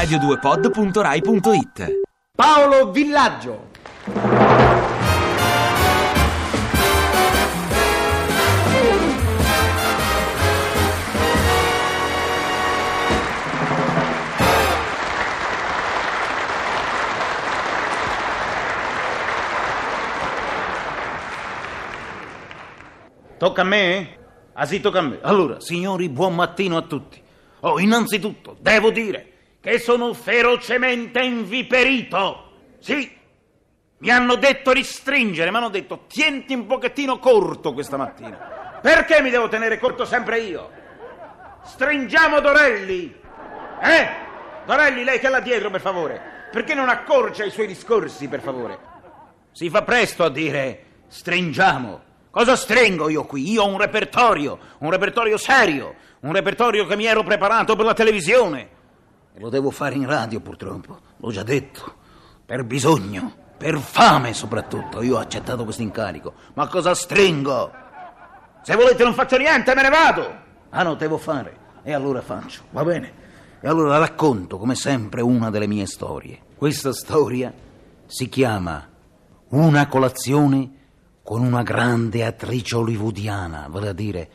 radio2pod.rai.it Paolo Villaggio. Tocca a me? Ah sì, tocca a me. Allora, signori, buon mattino a tutti. Oh, innanzitutto, devo dire che sono ferocemente inviperito. Sì, mi hanno detto ristringere, mi hanno detto tienti un pochettino corto questa mattina. Perché mi devo tenere corto sempre io? Stringiamo Dorelli. Eh? Dorelli, lei che là dietro, per favore. Perché non accorcia i suoi discorsi, per favore? Si fa presto a dire stringiamo. Cosa stringo io qui? Io ho un repertorio, un repertorio serio, un repertorio che mi ero preparato per la televisione. E lo devo fare in radio, purtroppo. L'ho già detto. Per bisogno, per fame soprattutto. Io ho accettato questo incarico. Ma cosa stringo? Se volete non faccio niente, me ne vado. Ah no, devo fare. E allora faccio, va bene? E allora racconto, come sempre, una delle mie storie. Questa storia si chiama Una colazione con una grande attrice hollywoodiana, vale a dire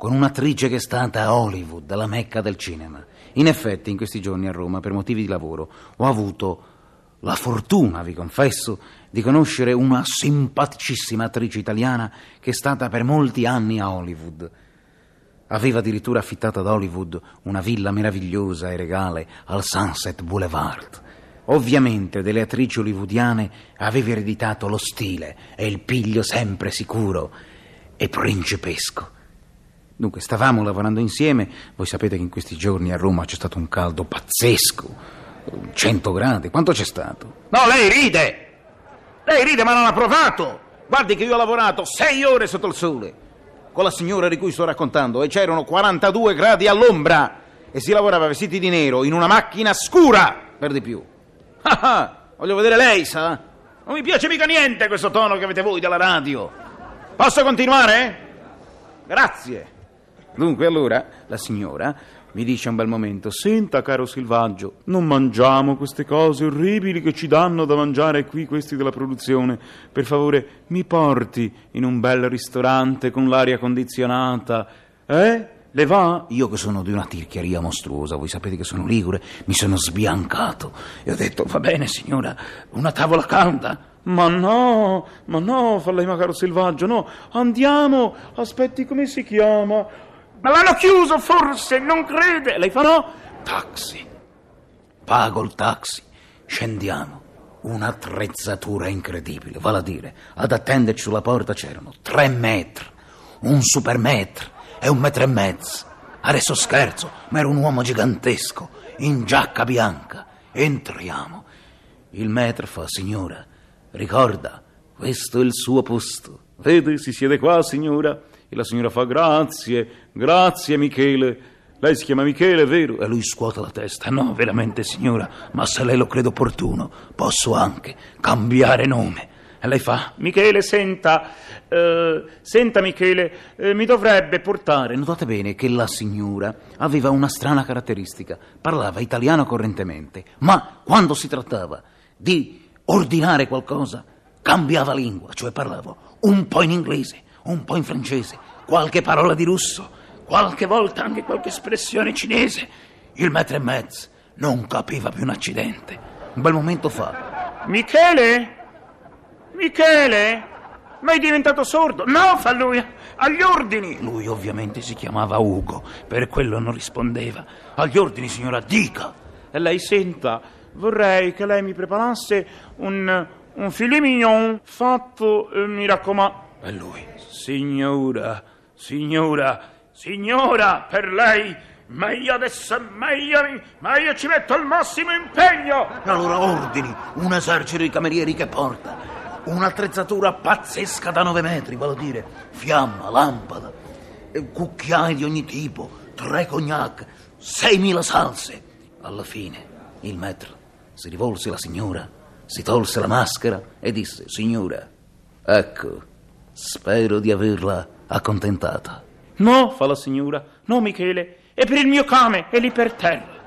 con un'attrice che è stata a Hollywood, la mecca del cinema. In effetti, in questi giorni a Roma, per motivi di lavoro, ho avuto la fortuna, vi confesso, di conoscere una simpaticissima attrice italiana che è stata per molti anni a Hollywood. Aveva addirittura affittato ad Hollywood una villa meravigliosa e regale al Sunset Boulevard. Ovviamente delle attrici hollywoodiane aveva ereditato lo stile e il piglio sempre sicuro e principesco. Dunque, stavamo lavorando insieme. Voi sapete che in questi giorni a Roma c'è stato un caldo pazzesco. 100 gradi. Quanto c'è stato? No, lei ride! Lei ride, ma non ha provato! Guardi che io ho lavorato sei ore sotto il sole con la signora di cui sto raccontando e c'erano 42 gradi all'ombra e si lavorava vestiti di nero in una macchina scura per di più. Ah ah, voglio vedere lei, sa? Non mi piace mica niente questo tono che avete voi della radio. Posso continuare? Grazie. Dunque, allora, la signora mi dice a un bel momento: Senta, caro Silvaggio, non mangiamo queste cose orribili che ci danno da mangiare qui, questi della produzione. Per favore, mi porti in un bel ristorante con l'aria condizionata. Eh? Le va? Io che sono di una tirchieria mostruosa, voi sapete che sono ligure, mi sono sbiancato e ho detto: Va bene, signora, una tavola calda. Ma no, ma no, fa lei, ma caro Silvaggio, no, andiamo, aspetti, come si chiama? Ma l'hanno chiuso forse, non crede? Lei fa no? Taxi. Pago il taxi, scendiamo. Un'attrezzatura incredibile, vale a dire, ad attenderci sulla porta c'erano tre metri, un super metro e un metro e mezzo. Adesso scherzo, ma era un uomo gigantesco, in giacca bianca. Entriamo. Il metro fa, signora, ricorda, questo è il suo posto. Vede, si siede qua, signora. E la signora fa grazie, grazie Michele. Lei si chiama Michele, vero? E lui scuote la testa. No, veramente signora, ma se lei lo crede opportuno, posso anche cambiare nome. E lei fa, Michele, senta, eh, senta Michele, eh, mi dovrebbe portare. Notate bene che la signora aveva una strana caratteristica. Parlava italiano correntemente, ma quando si trattava di ordinare qualcosa, cambiava lingua, cioè parlava un po' in inglese, un po' in francese, qualche parola di russo, qualche volta anche qualche espressione cinese. Il metro e mezzo non capiva più un accidente. Un bel momento fa. Michele? Michele? Ma è diventato sordo? No, fa lui, agli ordini. Lui ovviamente si chiamava Ugo, per quello non rispondeva. Agli ordini, signora, dica. E lei senta, vorrei che lei mi preparasse un, un filet mignon fatto, eh, mi raccomando. E lui, signora, signora, signora, per lei, ma io adesso, ma io, ci metto il massimo impegno. Allora ordini un esercito di camerieri che porta un'attrezzatura pazzesca da nove metri, vale a dire fiamma, lampada, cucchiai di ogni tipo, tre cognac, seimila salse. Alla fine il metro si rivolse alla signora, si tolse la maschera e disse: Signora, ecco, spero di averla accontentata. No, fa la signora, no, Michele, è per il mio cane, è lì per terra.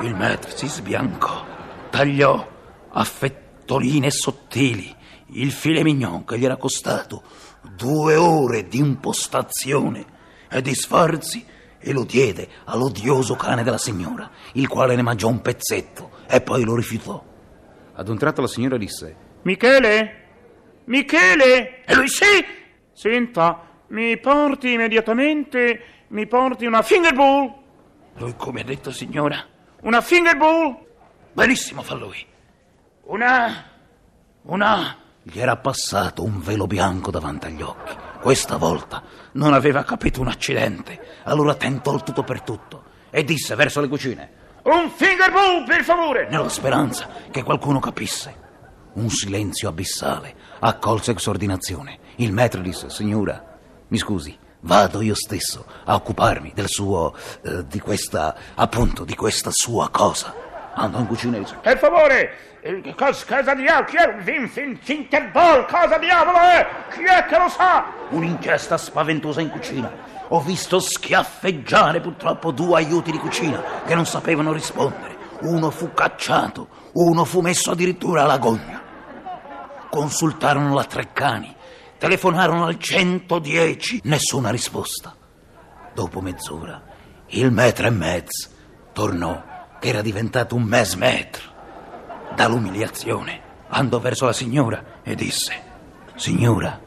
Il maître si sbiancò, tagliò a fettoline sottili il filet mignon che gli era costato due ore di impostazione e di sforzi e lo diede all'odioso cane della signora, il quale ne mangiò un pezzetto e poi lo rifiutò. Ad un tratto la signora disse: Michele? Michele? E lui sì! Senta, mi porti immediatamente, mi porti una fingerbowl? Lui come ha detto signora? Una fingerbowl? Benissimo fa lui. Una... una... Gli era passato un velo bianco davanti agli occhi. Questa volta non aveva capito un accidente. Allora tentò il tutto per tutto e disse verso le cucine: Un fingerbowl, per favore! Nella speranza che qualcuno capisse. Un silenzio abissale accolse esordiнаzione. Il maître disse: Signora, mi scusi, vado io stesso a occuparmi del suo. Eh, di questa. appunto, di questa sua cosa. Andò in cucina e disse: Per favore, eh, cosa, diavolo? Chi è? Vin, fin, Finterball, cosa diavolo è? Chi è che lo sa? Un'inchiesta spaventosa in cucina. Ho visto schiaffeggiare purtroppo due aiuti di cucina che non sapevano rispondere. Uno fu cacciato, uno fu messo addirittura alla gogna. Consultarono la Treccani, telefonarono al 110, nessuna risposta. Dopo mezz'ora, il maître e mezz tornò, che era diventato un mes maître. Dall'umiliazione andò verso la signora e disse: Signora,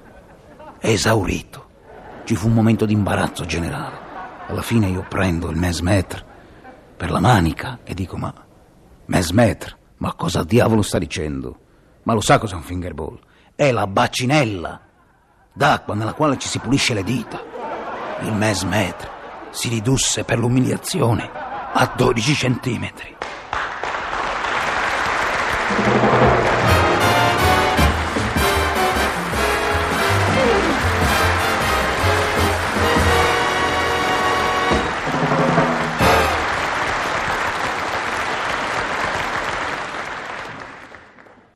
esaurito. Ci fu un momento di imbarazzo generale. Alla fine io prendo il mes maître per la manica e dico: Ma mes maître, ma cosa diavolo sta dicendo? Ma lo sa cos'è un fingerball? È la bacinella d'acqua nella quale ci si pulisce le dita. Il mes maître si ridusse per l'umiliazione a 12 centimetri.